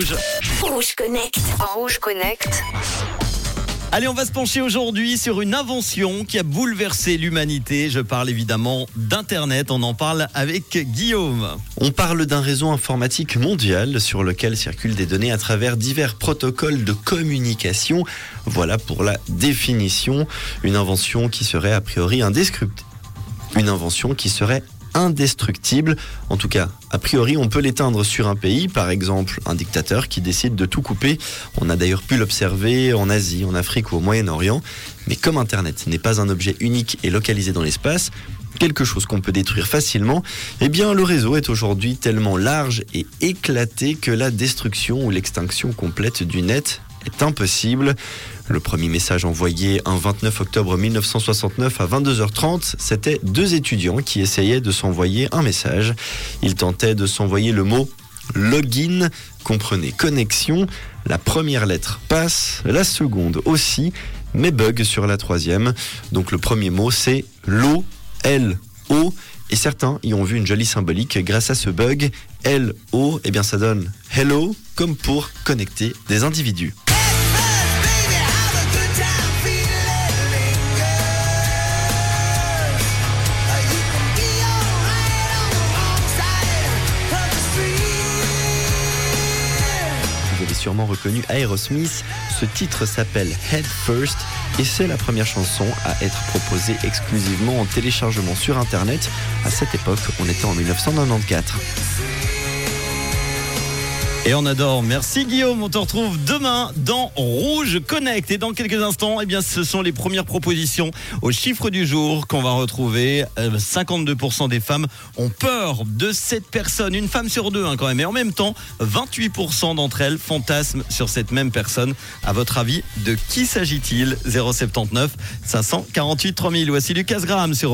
Rouge. Rouge Connect. Rouge Connect. Allez, on va se pencher aujourd'hui sur une invention qui a bouleversé l'humanité. Je parle évidemment d'Internet. On en parle avec Guillaume. On parle d'un réseau informatique mondial sur lequel circulent des données à travers divers protocoles de communication. Voilà pour la définition. Une invention qui serait a priori indescriptible. Une invention qui serait indestructible. En tout cas, a priori, on peut l'éteindre sur un pays, par exemple un dictateur qui décide de tout couper. On a d'ailleurs pu l'observer en Asie, en Afrique ou au Moyen-Orient. Mais comme Internet n'est pas un objet unique et localisé dans l'espace, quelque chose qu'on peut détruire facilement, eh bien le réseau est aujourd'hui tellement large et éclaté que la destruction ou l'extinction complète du net est impossible. Le premier message envoyé un 29 octobre 1969 à 22h30, c'était deux étudiants qui essayaient de s'envoyer un message. Ils tentaient de s'envoyer le mot login, comprenez connexion. La première lettre passe, la seconde aussi, mais bug sur la troisième. Donc le premier mot c'est l'O, L, O. Et certains y ont vu une jolie symbolique grâce à ce bug. L-O, eh bien ça donne hello, comme pour connecter des individus. Sûrement reconnu Aerosmith. Ce titre s'appelle Head First et c'est la première chanson à être proposée exclusivement en téléchargement sur Internet. À cette époque, on était en 1994. Et on adore. Merci Guillaume. On te retrouve demain dans Rouge Connect. Et dans quelques instants, eh bien, ce sont les premières propositions au chiffre du jour qu'on va retrouver. Euh, 52% des femmes ont peur de cette personne. Une femme sur deux, hein, quand même. Et en même temps, 28% d'entre elles fantasment sur cette même personne. À votre avis, de qui s'agit-il? 079 548 3000. Voici Lucas Graham sur.